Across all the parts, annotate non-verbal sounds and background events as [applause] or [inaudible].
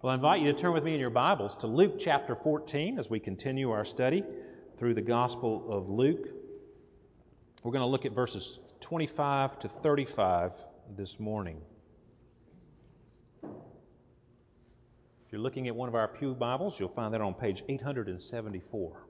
Well, I invite you to turn with me in your Bibles to Luke chapter 14 as we continue our study through the Gospel of Luke. We're going to look at verses 25 to 35 this morning. If you're looking at one of our Pew Bibles, you'll find that on page 874.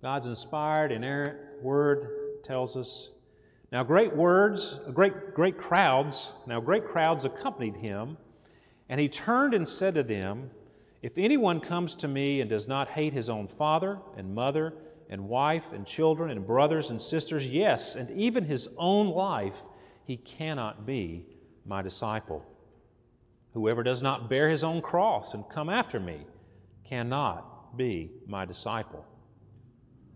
God's inspired, inerrant word tells us. Now, great words, uh, great, great crowds, now great crowds accompanied him, and he turned and said to them, If anyone comes to me and does not hate his own father and mother and wife and children and brothers and sisters, yes, and even his own life, he cannot be my disciple. Whoever does not bear his own cross and come after me cannot be my disciple.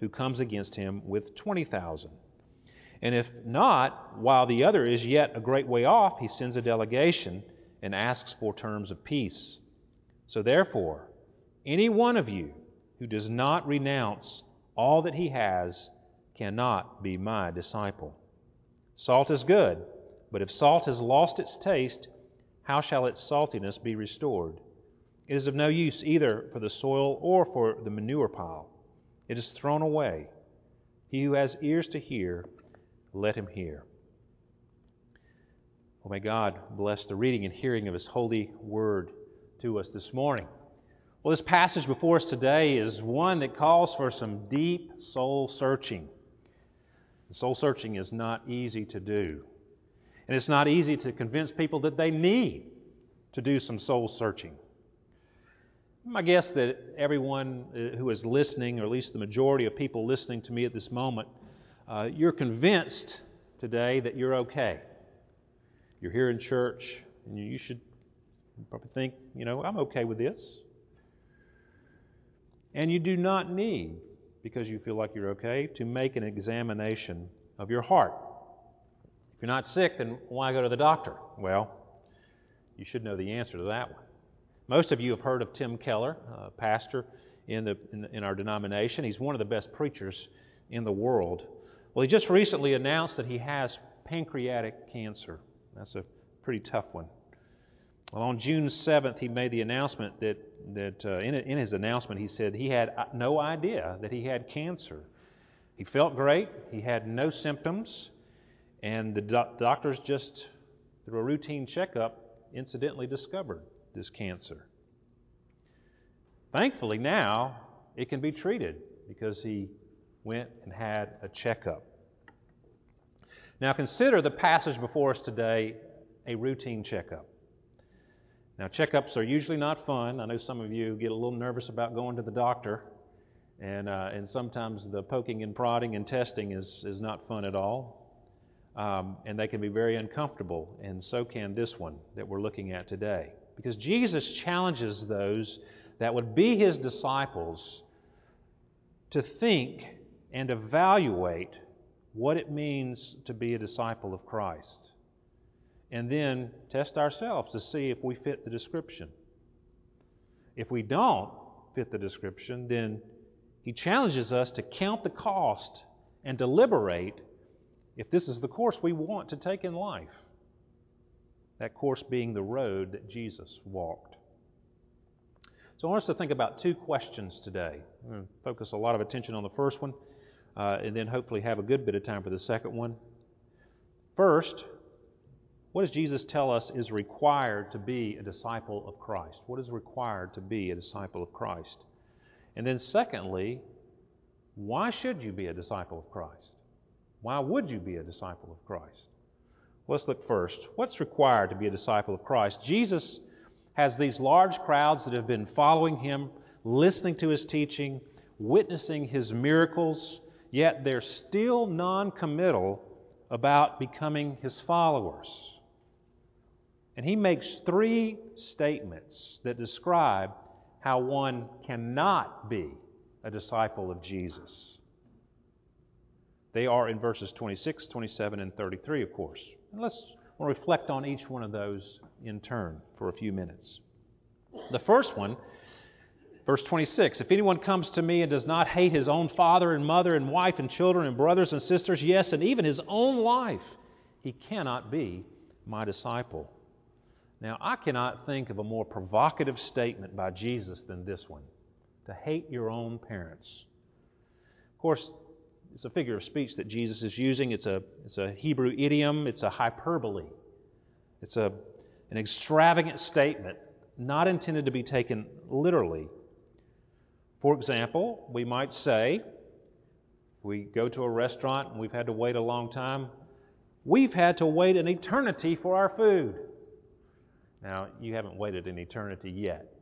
who comes against him with 20,000. And if not, while the other is yet a great way off, he sends a delegation and asks for terms of peace. So therefore, any one of you who does not renounce all that he has cannot be my disciple. Salt is good, but if salt has lost its taste, how shall its saltiness be restored? It is of no use either for the soil or for the manure pile. It is thrown away. He who has ears to hear, let him hear. Oh, may God bless the reading and hearing of His holy word to us this morning. Well, this passage before us today is one that calls for some deep soul searching. Soul searching is not easy to do. And it's not easy to convince people that they need to do some soul searching. My guess that everyone uh, who is listening, or at least the majority of people listening to me at this moment, uh, you're convinced today that you're okay. You're here in church, and you should probably think, you know, I'm okay with this. And you do not need, because you feel like you're okay, to make an examination of your heart. If you're not sick, then why go to the doctor? Well, you should know the answer to that one. Most of you have heard of Tim Keller, a pastor in, the, in, in our denomination. He's one of the best preachers in the world. Well, he just recently announced that he has pancreatic cancer. That's a pretty tough one. Well, on June 7th, he made the announcement that, that uh, in, in his announcement, he said he had uh, no idea that he had cancer. He felt great, he had no symptoms, and the do- doctors just, through a routine checkup, incidentally discovered this cancer. Thankfully, now it can be treated because he went and had a checkup. Now, consider the passage before us today a routine checkup. Now, checkups are usually not fun. I know some of you get a little nervous about going to the doctor, and, uh, and sometimes the poking and prodding and testing is, is not fun at all. Um, and they can be very uncomfortable, and so can this one that we're looking at today. Because Jesus challenges those that would be his disciples to think and evaluate what it means to be a disciple of Christ. And then test ourselves to see if we fit the description. If we don't fit the description, then he challenges us to count the cost and deliberate if this is the course we want to take in life. That course being the road that Jesus walked. So I want us to think about two questions today. I'm going to focus a lot of attention on the first one, uh, and then hopefully have a good bit of time for the second one. First, what does Jesus tell us is required to be a disciple of Christ? What is required to be a disciple of Christ? And then, secondly, why should you be a disciple of Christ? Why would you be a disciple of Christ? Let's look first. What's required to be a disciple of Christ? Jesus has these large crowds that have been following him, listening to his teaching, witnessing his miracles, yet they're still non committal about becoming his followers. And he makes three statements that describe how one cannot be a disciple of Jesus. They are in verses 26, 27, and 33, of course. And let's reflect on each one of those in turn for a few minutes. The first one, verse 26 If anyone comes to me and does not hate his own father and mother and wife and children and brothers and sisters, yes, and even his own life, he cannot be my disciple. Now, I cannot think of a more provocative statement by Jesus than this one to hate your own parents. Of course, it's a figure of speech that Jesus is using. It's a, it's a Hebrew idiom, it's a hyperbole. It's a, an extravagant statement not intended to be taken literally. For example, we might say, we go to a restaurant and we've had to wait a long time, we've had to wait an eternity for our food. Now, you haven't waited an eternity yet.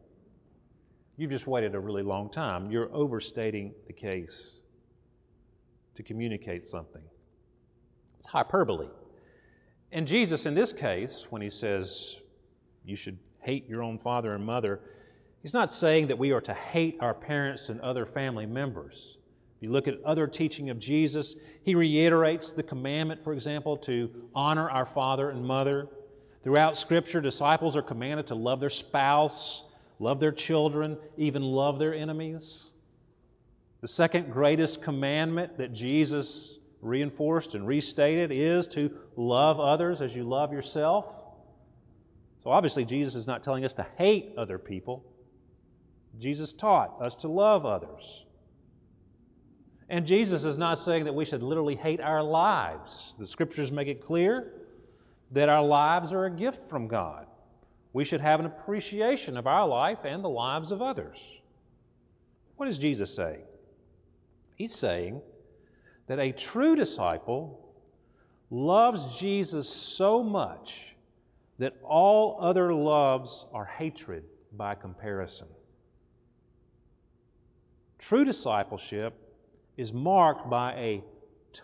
You've just waited a really long time. You're overstating the case to communicate something. It's hyperbole. And Jesus, in this case, when he says you should hate your own father and mother, he's not saying that we are to hate our parents and other family members. If you look at other teaching of Jesus, he reiterates the commandment, for example, to honor our father and mother. Throughout Scripture, disciples are commanded to love their spouse, love their children, even love their enemies. The second greatest commandment that Jesus reinforced and restated is to love others as you love yourself. So obviously, Jesus is not telling us to hate other people. Jesus taught us to love others. And Jesus is not saying that we should literally hate our lives. The scriptures make it clear that our lives are a gift from God. We should have an appreciation of our life and the lives of others. What is Jesus saying? He's saying that a true disciple loves Jesus so much that all other loves are hatred by comparison. True discipleship is marked by a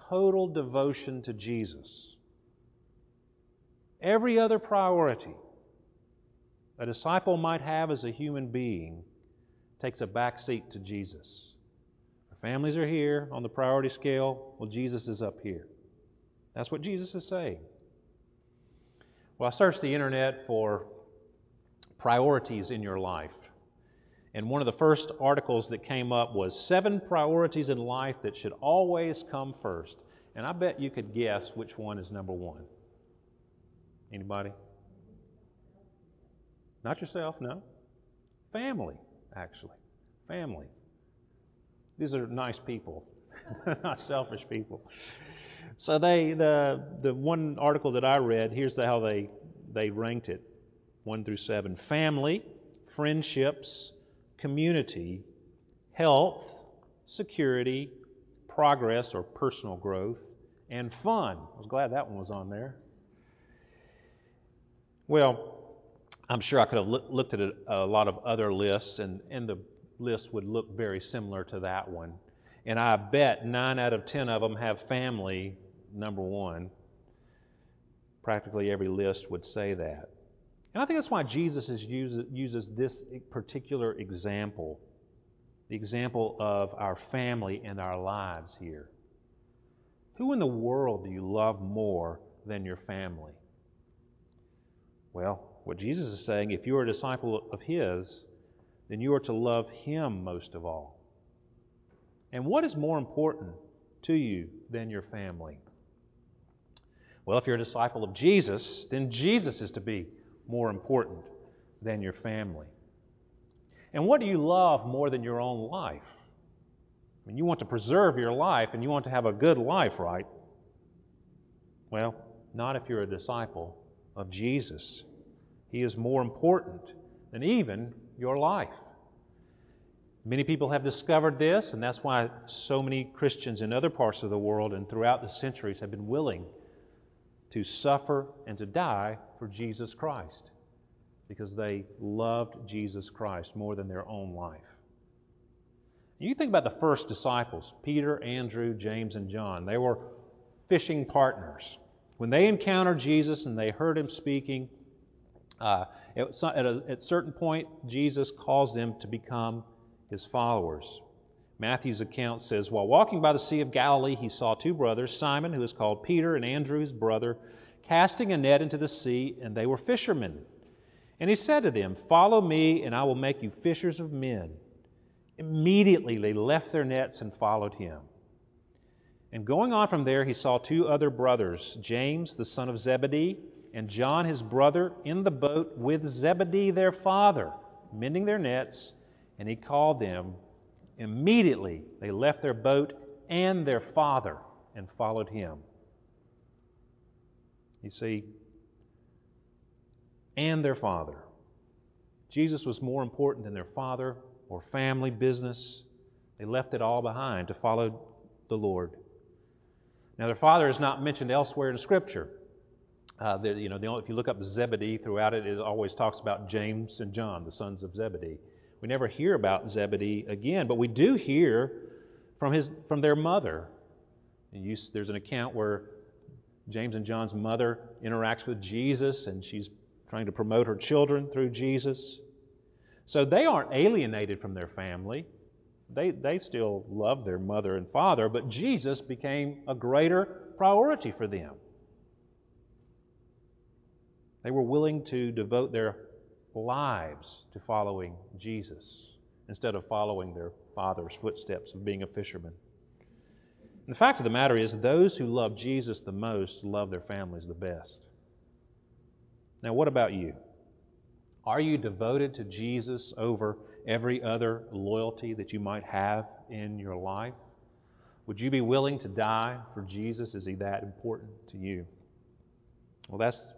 total devotion to Jesus. Every other priority a disciple might have as a human being takes a back seat to Jesus. Families are here on the priority scale. Well, Jesus is up here. That's what Jesus is saying. Well, I searched the internet for priorities in your life. And one of the first articles that came up was seven priorities in life that should always come first. And I bet you could guess which one is number one. Anybody? Not yourself, no. Family, actually. Family. These are nice people, [laughs] not selfish people. So they the the one article that I read, here's the, how they they ranked it. 1 through 7. Family, friendships, community, health, security, progress or personal growth, and fun. I was glad that one was on there. Well, I'm sure I could have looked at a, a lot of other lists, and, and the list would look very similar to that one. And I bet nine out of ten of them have family number one. Practically every list would say that. And I think that's why Jesus uses, uses this particular example, the example of our family and our lives here. Who in the world do you love more than your family? Well, what Jesus is saying, if you are a disciple of His, then you are to love Him most of all. And what is more important to you than your family? Well, if you're a disciple of Jesus, then Jesus is to be more important than your family. And what do you love more than your own life? I mean, you want to preserve your life and you want to have a good life, right? Well, not if you're a disciple of Jesus. He is more important than even your life. Many people have discovered this, and that's why so many Christians in other parts of the world and throughout the centuries have been willing to suffer and to die for Jesus Christ because they loved Jesus Christ more than their own life. You think about the first disciples Peter, Andrew, James, and John. They were fishing partners. When they encountered Jesus and they heard him speaking, uh, at, at a at certain point, Jesus calls them to become his followers. Matthew's account says, While walking by the Sea of Galilee, he saw two brothers, Simon, who is called Peter, and Andrew, his brother, casting a net into the sea, and they were fishermen. And he said to them, Follow me, and I will make you fishers of men. Immediately they left their nets and followed him. And going on from there, he saw two other brothers, James, the son of Zebedee, and John, his brother, in the boat with Zebedee, their father, mending their nets, and he called them. Immediately they left their boat and their father and followed him. You see, and their father. Jesus was more important than their father or family business. They left it all behind to follow the Lord. Now, their father is not mentioned elsewhere in Scripture. Uh, you know, the only, if you look up Zebedee throughout it, it always talks about James and John, the sons of Zebedee. We never hear about Zebedee again, but we do hear from, his, from their mother. You, there's an account where James and John's mother interacts with Jesus, and she's trying to promote her children through Jesus. So they aren't alienated from their family. They, they still love their mother and father, but Jesus became a greater priority for them. They were willing to devote their lives to following Jesus instead of following their father's footsteps of being a fisherman. And the fact of the matter is, those who love Jesus the most love their families the best. Now, what about you? Are you devoted to Jesus over every other loyalty that you might have in your life? Would you be willing to die for Jesus? Is he that important to you? Well, that's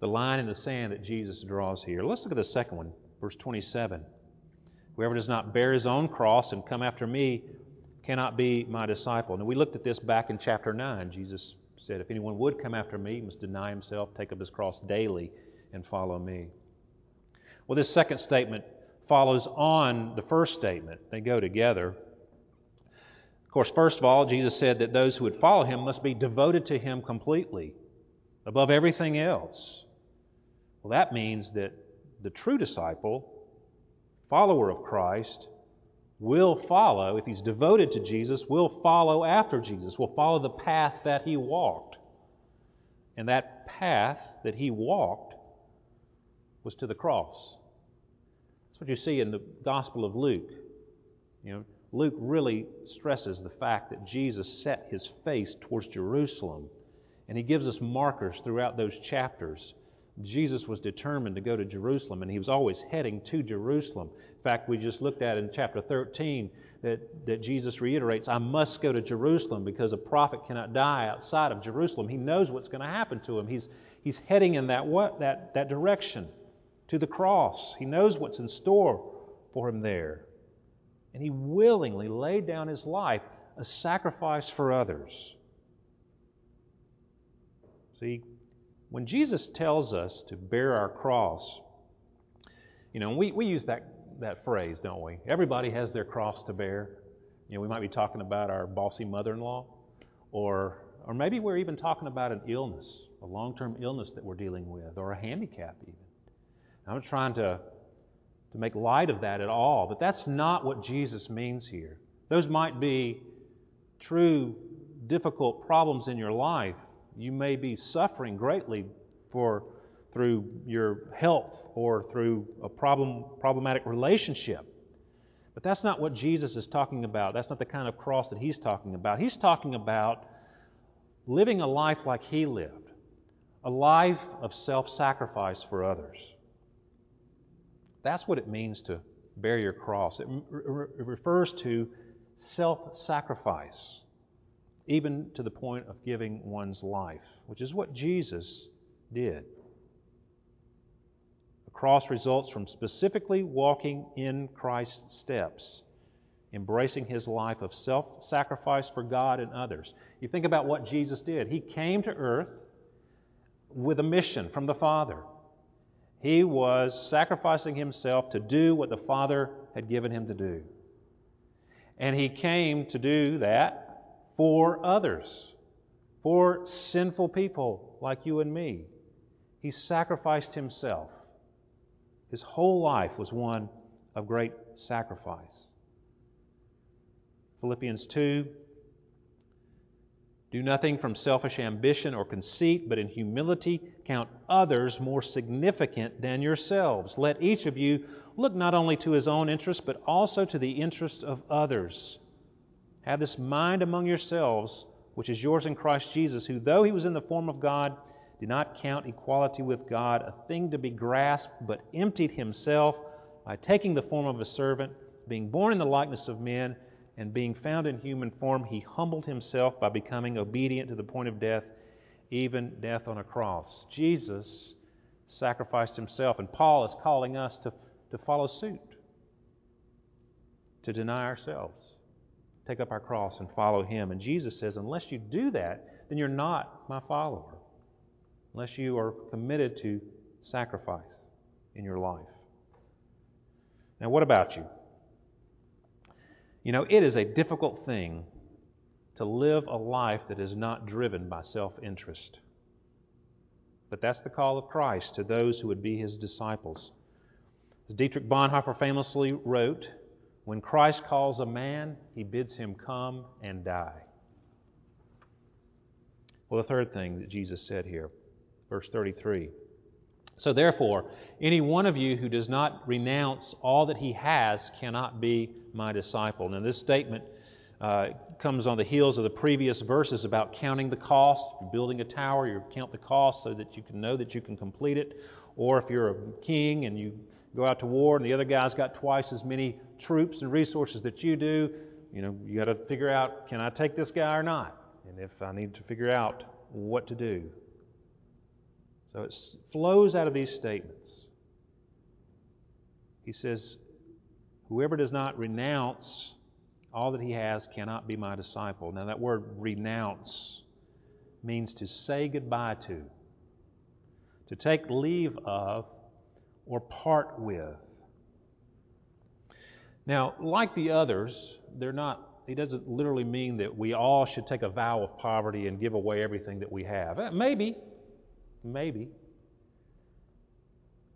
the line in the sand that Jesus draws here. Let's look at the second one, verse 27. Whoever does not bear his own cross and come after me cannot be my disciple. Now, we looked at this back in chapter 9. Jesus said, If anyone would come after me, he must deny himself, take up his cross daily, and follow me. Well, this second statement follows on the first statement, they go together. Of course, first of all, Jesus said that those who would follow him must be devoted to him completely, above everything else. Well, that means that the true disciple, follower of Christ, will follow, if he's devoted to Jesus, will follow after Jesus, will follow the path that he walked. And that path that he walked was to the cross. That's what you see in the Gospel of Luke. You know, Luke really stresses the fact that Jesus set his face towards Jerusalem, and he gives us markers throughout those chapters Jesus was determined to go to Jerusalem, and he was always heading to Jerusalem. In fact, we just looked at in chapter 13 that, that Jesus reiterates, I must go to Jerusalem because a prophet cannot die outside of Jerusalem. He knows what's going to happen to him. He's, he's heading in that, what, that, that direction to the cross. He knows what's in store for him there. And he willingly laid down his life a sacrifice for others. See, when Jesus tells us to bear our cross, you know, we, we use that, that phrase, don't we? Everybody has their cross to bear. You know, we might be talking about our bossy mother in law, or, or maybe we're even talking about an illness, a long term illness that we're dealing with, or a handicap, even. I'm not trying to, to make light of that at all, but that's not what Jesus means here. Those might be true, difficult problems in your life, you may be suffering greatly for through your health or through a problem problematic relationship. But that's not what Jesus is talking about. That's not the kind of cross that he's talking about. He's talking about living a life like he lived, a life of self-sacrifice for others. That's what it means to bear your cross. It, re- refers to self-sacrifice even to the point of giving one's life, which is what Jesus did. The cross results from specifically walking in Christ's steps, embracing his life of self sacrifice for God and others. You think about what Jesus did. He came to earth with a mission from the Father. He was sacrificing himself to do what the Father had given him to do. And he came to do that for others. for sinful people like you and me. He sacrificed himself. His whole life was one of great sacrifice. Philippians 2 Do nothing from selfish ambition or conceit, but in humility count others more significant than yourselves. Let each of you look not only to his own interests, but also to the interests of others. Have this mind among yourselves, which is yours in Christ Jesus, who, though he was in the form of God, did not count equality with God a thing to be grasped, but emptied himself by taking the form of a servant, being born in the likeness of men, and being found in human form, he humbled himself by becoming obedient to the point of death, even death on a cross. Jesus sacrificed himself, and Paul is calling us to, to follow suit, to deny ourselves, take up our cross, and follow him. And Jesus says, unless you do that, then you're not my follower unless you are committed to sacrifice in your life. Now, what about you? You know, it is a difficult thing to live a life that is not driven by self interest. But that's the call of Christ to those who would be his disciples. As Dietrich Bonhoeffer famously wrote, when Christ calls a man, he bids him come and die. Well, the third thing that Jesus said here verse 33. So, therefore, any one of you who does not renounce all that he has cannot be my disciple. Now, this statement uh, comes on the heels of the previous verses about counting the cost. If you're building a tower, you count the cost so that you can know that you can complete it. Or if you're a king and you go out to war and the other guy's got twice as many troops and resources that you do, you know, you got to figure out can I take this guy or not? And if I need to figure out what to do. So it flows out of these statements. He says, Whoever does not renounce all that he has cannot be my disciple. Now, that word renounce means to say goodbye to, to take leave of, or part with. Now, like the others, they're not, he doesn't literally mean that we all should take a vow of poverty and give away everything that we have. Uh, maybe, Maybe.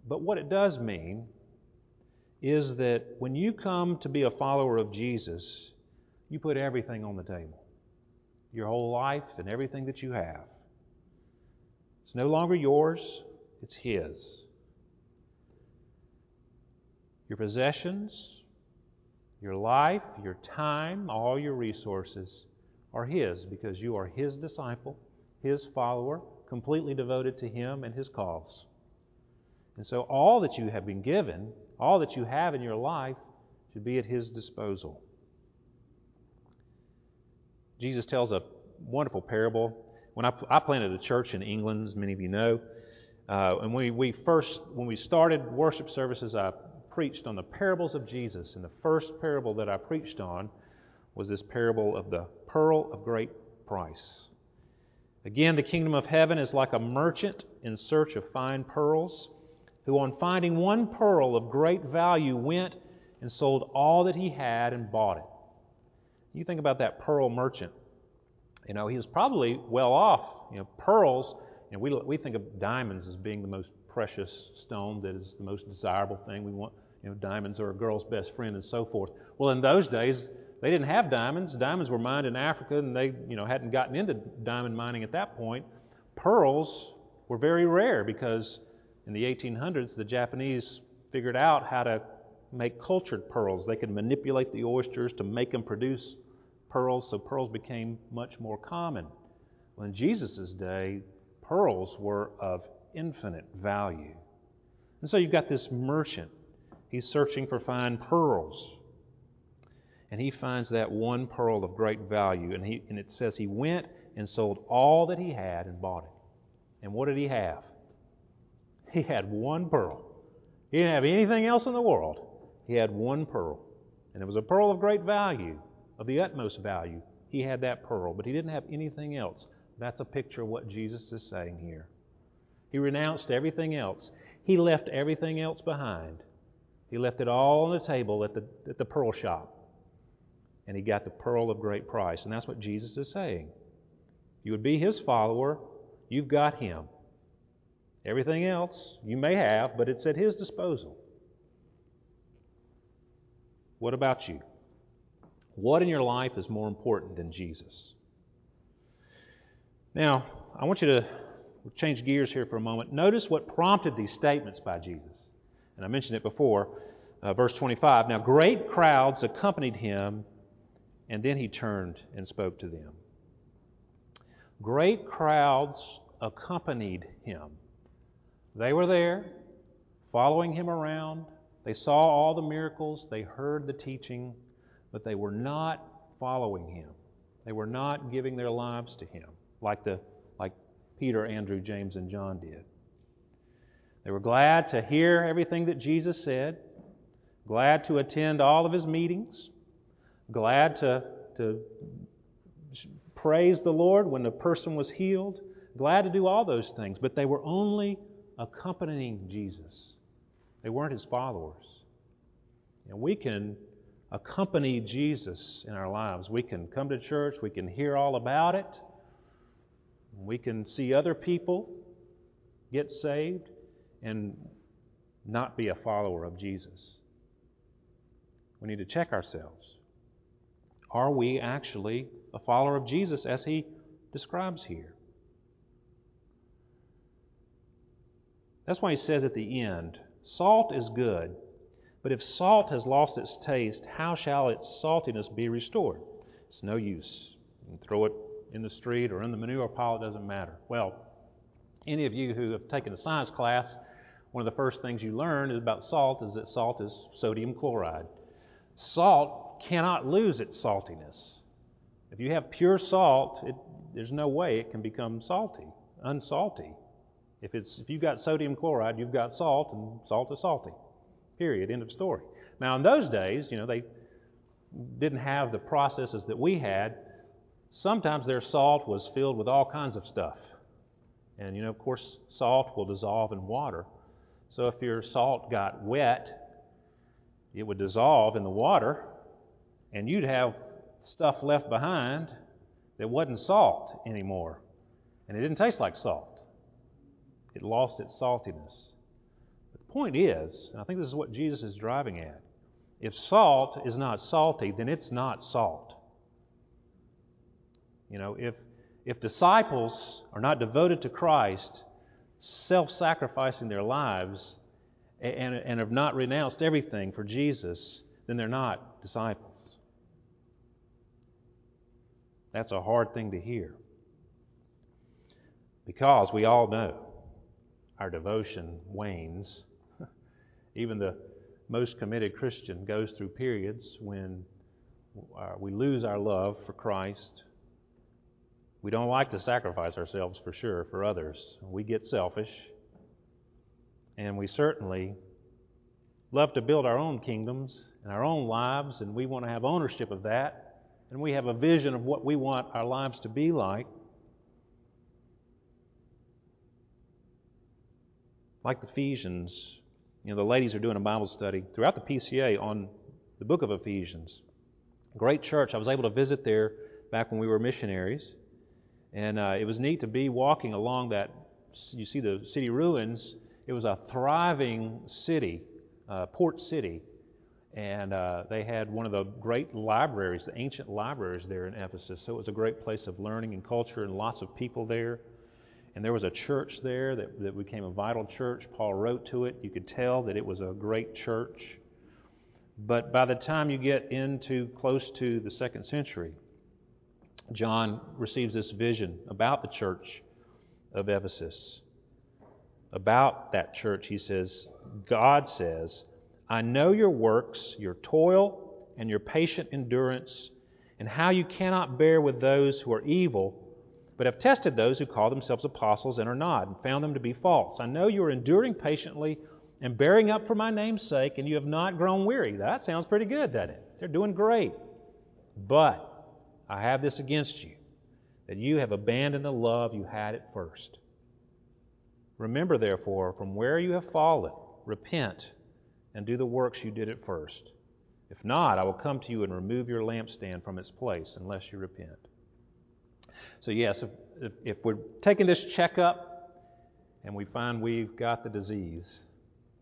But what it does mean is that when you come to be a follower of Jesus, you put everything on the table your whole life and everything that you have. It's no longer yours, it's His. Your possessions, your life, your time, all your resources are His because you are His disciple, His follower, completely devoted to Him and His cause. And so, all that you have been given, all that you have in your life, should be at His disposal. Jesus tells a wonderful parable. When I, I planted a church in England, as many of you know, uh, and we, we first, when we started worship services, I preached on the parables of Jesus. And the first parable that I preached on was this parable of the pearl of great price. Again, the kingdom of heaven is like a merchant in search of fine pearls, who, on finding one pearl of great value, went and sold all that he had and bought it. You think about that pearl merchant. You know, he was probably well off. You know, pearls, you know, we, we think of diamonds as being the most precious stone that is the most desirable thing. We want, you know, diamonds are a girl's best friend and so forth. Well, in those days, they didn't have diamonds. Diamonds were mined in Africa, and they you know, hadn't gotten into diamond mining at that point. Pearls were very rare because in the 1800s, the Japanese figured out how to make cultured pearls. They could manipulate the oysters to make them produce pearls, so pearls became much more common. Well, in Jesus' day, pearls were of infinite value. And so you've got this merchant. He's searching for fine pearls and he finds that one pearl of great value. And, he, and it says he went and sold all that he had and bought it. And what did he have? He had one pearl. He didn't have anything else in the world. He had one pearl. And it was a pearl of great value, of the utmost value. He had that pearl, but he didn't have anything else. That's a picture of what Jesus is saying here. He renounced everything else. He left everything else behind. He left it all on the table at the, at the pearl shop and he got the pearl of great price. And that's what Jesus is saying. you would be his follower, you've got him. Everything else you may have, but it's at his disposal. What about you? What in your life is more important than Jesus? Now, I want you to change gears here for a moment. Notice what prompted these statements by Jesus. And I mentioned it before, uh, verse 25. Now, great crowds accompanied him, and then he turned and spoke to them. Great crowds accompanied him. They were there, following him around. They saw all the miracles, they heard the teaching, but they were not following him. They were not giving their lives to him like, the, Peter, Andrew, James, and John did. They were glad to hear everything that Jesus said, glad to attend all of his meetings, glad to, to praise the Lord when a person was healed, glad to do all those things, but they were only accompanying Jesus. They weren't his followers. And we can accompany Jesus in our lives. We can come to church, we can hear all about it, we can see other people get saved and not be a follower of Jesus. We need to check ourselves. Are we actually a follower of Jesus as he describes here? That's why he says at the end salt is good, but if salt has lost its taste, how shall its saltiness be restored? It's no use. Throw it in the street or in the manure pile, it doesn't matter. Well, any of you who have taken a science class, one of the first things you learn is about salt is that salt is sodium chloride. Salt cannot lose its saltiness. If you have pure salt, it, there's no way it can become salty, unsalty. If, it's, if you've got sodium chloride, you've got salt, and salt is salty. Period. End of story. Now, in those days, you know, they didn't have the processes that we had. Sometimes their salt was filled with all kinds of stuff. And, you know, of course, salt will dissolve in water. So if your salt got wet, it would dissolve in the water, and you'd have stuff left behind that wasn't salt anymore. And it didn't taste like salt, it lost its saltiness. But the point is, and I think this is what Jesus is driving at if salt is not salty, then it's not salt. You know, if, if disciples are not devoted to Christ, self sacrificing their lives, and, and have not renounced everything for Jesus, then they're not disciples. That's a hard thing to hear. Because we all know our devotion wanes. [laughs] Even the most committed Christian goes through periods when uh, we lose our love for Christ, we don't like to sacrifice ourselves for sure for others. We get selfish. And we certainly love to build our own kingdoms and our own lives, and we want to have ownership of that. And we have a vision of what we want our lives to be like. Like the Ephesians, you know, the ladies are doing a Bible study throughout the PCA on the book of Ephesians. Great church. I was able to visit there back when we were missionaries. And uh, it was neat to be walking along that. You see the city ruins. It was a thriving city, uh, port city. And uh, they had one of the great libraries, the ancient libraries there in Ephesus. So it was a great place of learning and culture and lots of people there. And there was a church there that, that became a vital church. Paul wrote to it. You could tell that it was a great church. But by the time you get into close to the second century, John receives this vision about the church of Ephesus. About that church, he says, God says, I know your works, your toil, and your patient endurance, and how you cannot bear with those who are evil, but have tested those who call themselves apostles and are not, and found them to be false. I know you are enduring patiently and bearing up for my name's sake, and you have not grown weary. That sounds pretty good, doesn't it? They're doing great. But I have this against you, that you have abandoned the love you had at first. Remember, therefore, from where you have fallen, repent and do the works you did at first. If not, I will come to you and remove your lampstand from its place unless you repent. So, yes, if, if, if we're taking this checkup and we find we've got the disease,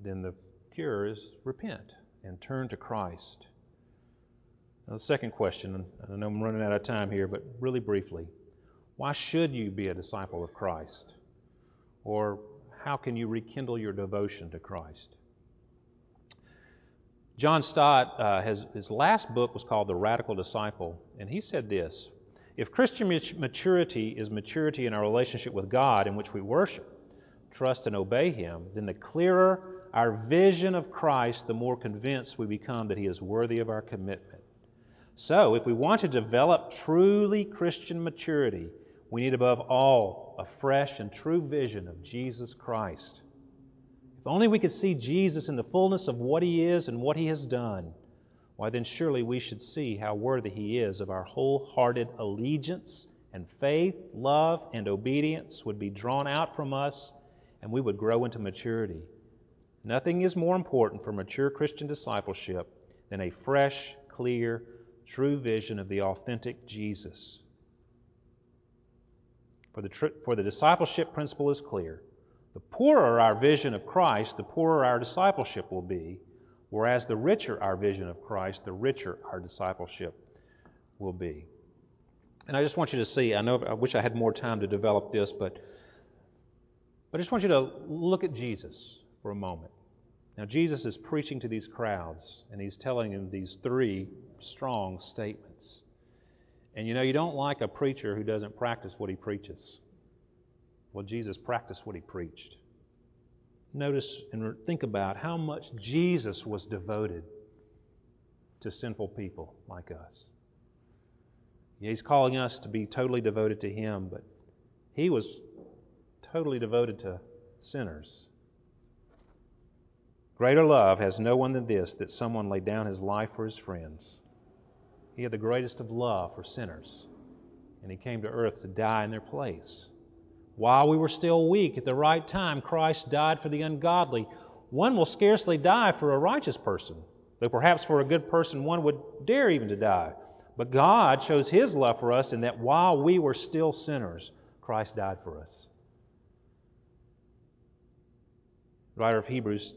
then the cure is repent and turn to Christ. Now, the second question, and I know I'm running out of time here, but really briefly why should you be a disciple of Christ? Or how can you rekindle your devotion to Christ? John Stott, uh, has, his last book was called The Radical Disciple, and he said this If Christian maturity is maturity in our relationship with God, in which we worship, trust, and obey Him, then the clearer our vision of Christ, the more convinced we become that He is worthy of our commitment. So, if we want to develop truly Christian maturity, we need above all a fresh and true vision of Jesus Christ. If only we could see Jesus in the fullness of what He is and what He has done, why then surely we should see how worthy He is of our wholehearted allegiance and faith, love, and obedience would be drawn out from us and we would grow into maturity. Nothing is more important for mature Christian discipleship than a fresh, clear, true vision of the authentic Jesus. For the, tr- for the discipleship principle is clear. The poorer our vision of Christ, the poorer our discipleship will be, whereas the richer our vision of Christ, the richer our discipleship will be. And I just want you to see, I know I wish I had more time to develop this, but, but I just want you to look at Jesus for a moment. Now, Jesus is preaching to these crowds, and he's telling them these three strong statements. And you know, you don't like a preacher who doesn't practice what he preaches. Well, Jesus practiced what he preached. Notice and think about how much Jesus was devoted to sinful people like us. he's calling us to be totally devoted to him, but he was totally devoted to sinners. Greater love has no one than this that someone lay down his life for his friends. He had the greatest of love for sinners, and He came to earth to die in their place. While we were still weak, at the right time, Christ died for the ungodly. One will scarcely die for a righteous person, though perhaps for a good person one would dare even to die. But God shows His love for us in that while we were still sinners, Christ died for us. The writer of Hebrews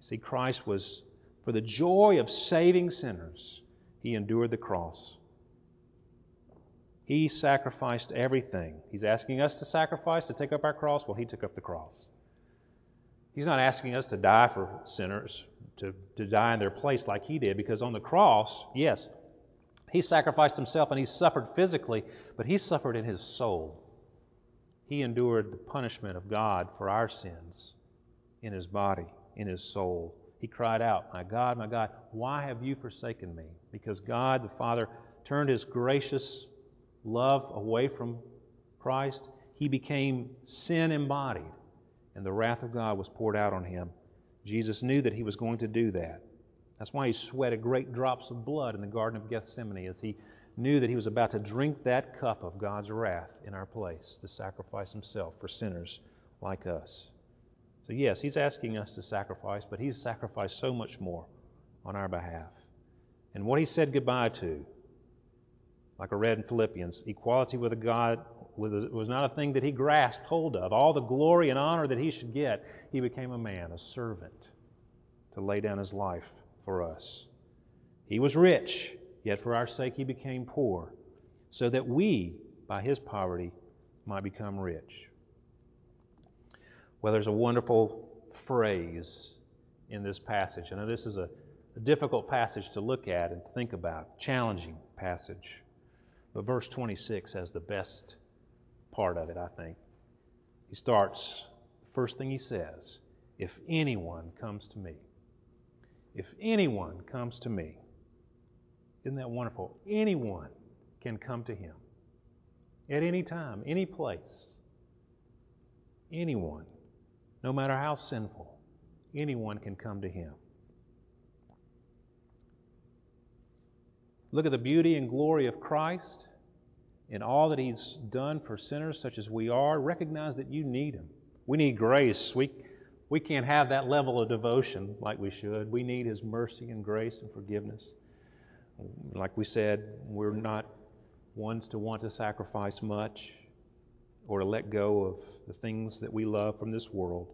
See, Christ was, for the joy of saving sinners, he endured the cross. He sacrificed everything. He's asking us to sacrifice, to take up our cross. Well, He took up the cross. He's not asking us to die for sinners, to, to die in their place like He did, because on the cross, yes, He sacrificed Himself and He suffered physically, but He suffered in His soul. He endured the punishment of God for our sins in His body, in His soul he cried out, My God, my God, why have you forsaken me? Because God the Father turned his gracious love away from Christ. He became sin embodied, and the wrath of God was poured out on him. Jesus knew that he was going to do that. That's why he sweated great drops of blood in the Garden of Gethsemane as he knew that he was about to drink that cup of God's wrath in our place to sacrifice himself for sinners like us. So, yes, He's asking us to sacrifice, but He's sacrificed so much more on our behalf. And what He said goodbye to, like I read in Philippians, equality with a God was not a thing that He grasped hold of. All the glory and honor that He should get, He became a man, a servant, to lay down His life for us. He was rich, yet for our sake He became poor, so that we, by His poverty, might become rich. Well, there's a wonderful phrase in this passage. I know this is a, a difficult passage to look at and think about, challenging passage. But verse 26 has the best part of it, I think. He starts, first thing he says, if anyone comes to me, if anyone comes to me, isn't that wonderful? Anyone can come to him. at any time, any place. Anyone, no matter how sinful, anyone can come to Him. Look at the beauty and glory of Christ and all that He's done for sinners such as we are. Recognize that you need Him. We need grace. We, we can't have that level of devotion like we should. We need His mercy and grace and forgiveness. Like we said, we're not ones to want to sacrifice much or to let go of the things that we love from this world.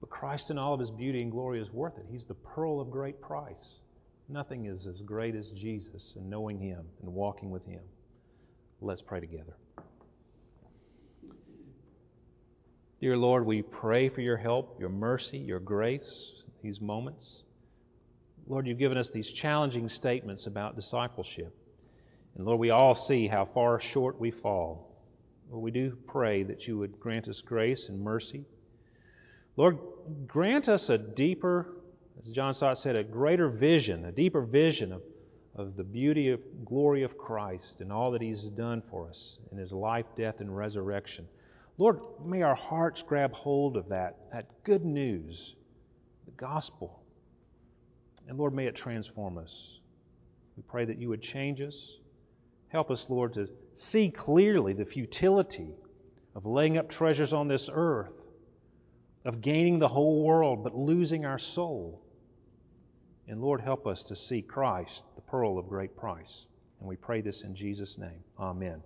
But Christ in all of his beauty and glory is worth it. He's the pearl of great price. Nothing is as great as Jesus and knowing him and walking with him. Let's pray together. Dear Lord, we pray for your help, your mercy, your grace, these moments. Lord, you've given us these challenging statements about discipleship. And Lord, we all see how far short we fall. Lord, we do pray that you would grant us grace and mercy. Lord, grant us a deeper, as John Stott said, a greater vision, a deeper vision of, of the beauty of glory of Christ and all that He's done for us in His life, death, and resurrection. Lord, may our hearts grab hold of that, that good news, the gospel. And Lord, may it transform us. We pray that you would change us. Help us, Lord, to see clearly the futility of laying up treasures on this earth, of gaining the whole world but losing our soul. And Lord, help us to see Christ, the pearl of great price. And we pray this in Jesus' name. Amen.